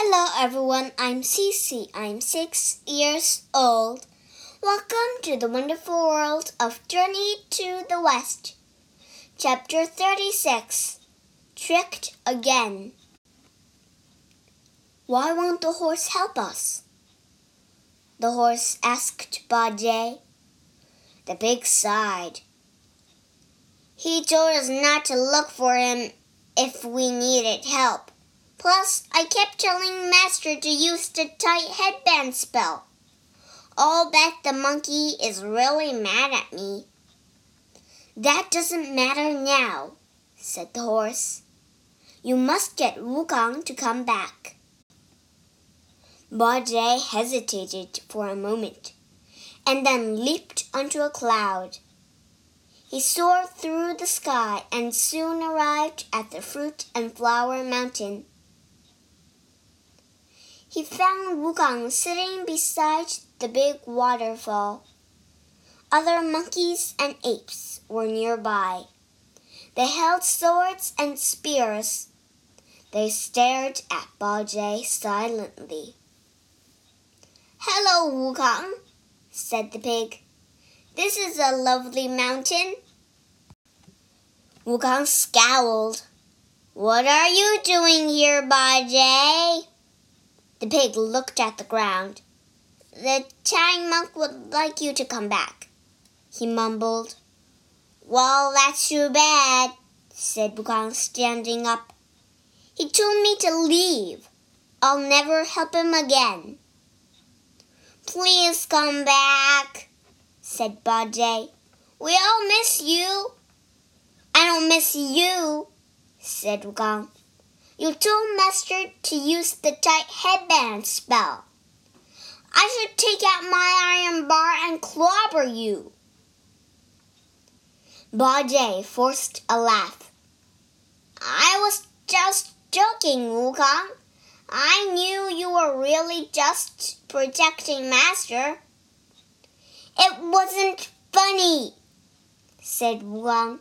Hello everyone, I'm Cece. I'm six years old. Welcome to the wonderful world of Journey to the West. Chapter 36 Tricked Again. Why won't the horse help us? The horse asked Bajie. The pig sighed. He told us not to look for him if we needed help. Plus, I kept telling Master to use the tight headband spell. I'll bet the monkey is really mad at me. That doesn't matter now, said the horse. You must get Wukong to come back. Bajie hesitated for a moment, and then leaped onto a cloud. He soared through the sky and soon arrived at the Fruit and Flower Mountain. He found Wukong sitting beside the big waterfall. Other monkeys and apes were nearby. They held swords and spears. They stared at Bajie silently. Hello, Wukong, said the pig. This is a lovely mountain. Wukong scowled. What are you doing here, Bajie? The pig looked at the ground. The Tang monk would like you to come back, he mumbled. Well, that's too bad, said Wukong, standing up. He told me to leave. I'll never help him again. Please come back, said Bajie. We all miss you. I don't miss you, said Wukong. You told Master to use the tight headband spell. I should take out my iron bar and clobber you. Bajie forced a laugh. I was just joking, Wukong. I knew you were really just protecting Master. It wasn't funny, said Wukong.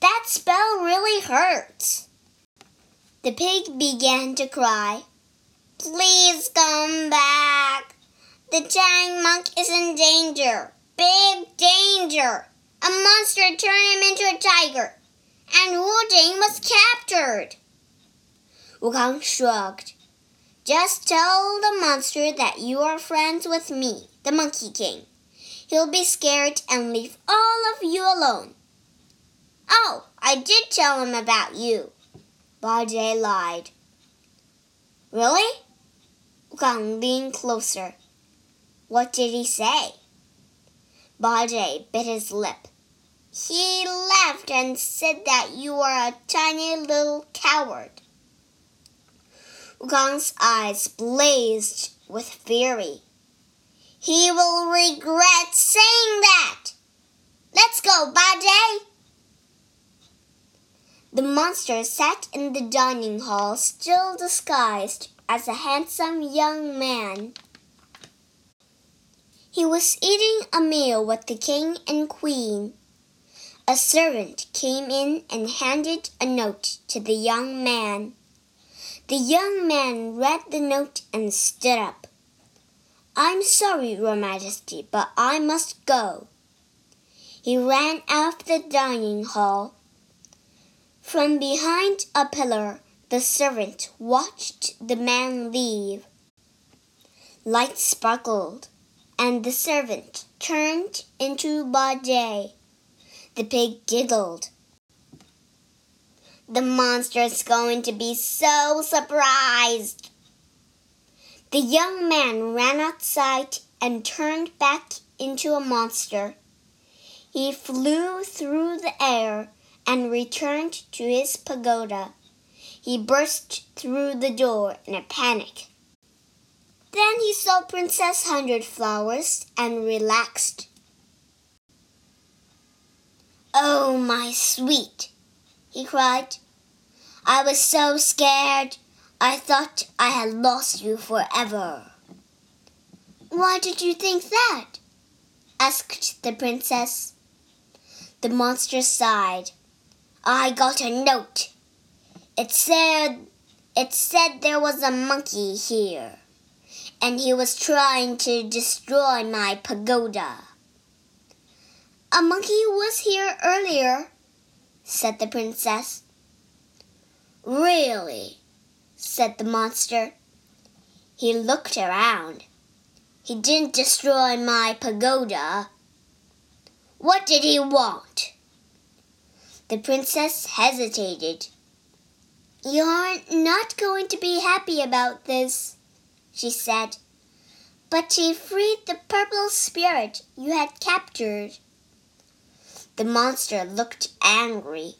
That spell really hurts. The pig began to cry. Please come back. The giant monk is in danger. Big danger. A monster turned him into a tiger. And Wu Jing was captured. Wukong shrugged. Just tell the monster that you are friends with me, the Monkey King. He'll be scared and leave all of you alone. Oh, I did tell him about you. Bajie lied. Really? Wukong leaned closer. What did he say? Bajie bit his lip. He laughed and said that you are a tiny little coward. Wukong's eyes blazed with fury. He will regret saying that. The monster sat in the dining hall, still disguised as a handsome young man. He was eating a meal with the king and queen. A servant came in and handed a note to the young man. The young man read the note and stood up. I'm sorry, Your Majesty, but I must go. He ran out of the dining hall from behind a pillar, the servant watched the man leave. Lights sparkled, and the servant turned into Bajie. The pig giggled. The monster's going to be so surprised. The young man ran outside and turned back into a monster. He flew through the air and returned to his pagoda. He burst through the door in a panic. Then he saw Princess Hundred Flowers and relaxed. Oh, my sweet, he cried. I was so scared. I thought I had lost you forever. Why did you think that? asked the princess. The monster sighed. I got a note. It said It said there was a monkey here, and he was trying to destroy my pagoda. A monkey was here earlier, said the princess. Really? said the monster. He looked around. He didn't destroy my pagoda. What did he want? The princess hesitated. You're not going to be happy about this, she said. But he freed the purple spirit you had captured. The monster looked angry.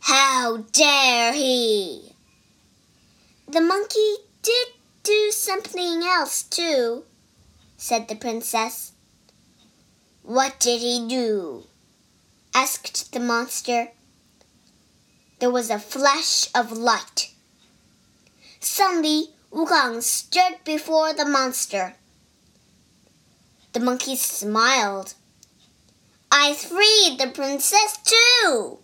How dare he! The monkey did do something else, too, said the princess. What did he do? asked the monster. There was a flash of light. Suddenly, Wukong stood before the monster. The monkey smiled. I freed the princess too.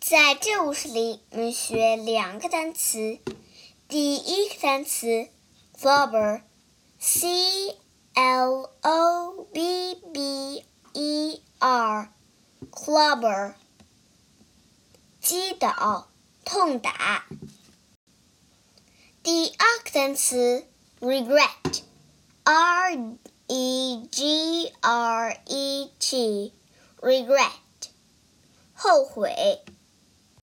在这故事里，我们学两个单词。第一个单词 clobber，c l o b b er clobber 击倒、痛打。第二个单词 r e g r e t, regret, 后悔。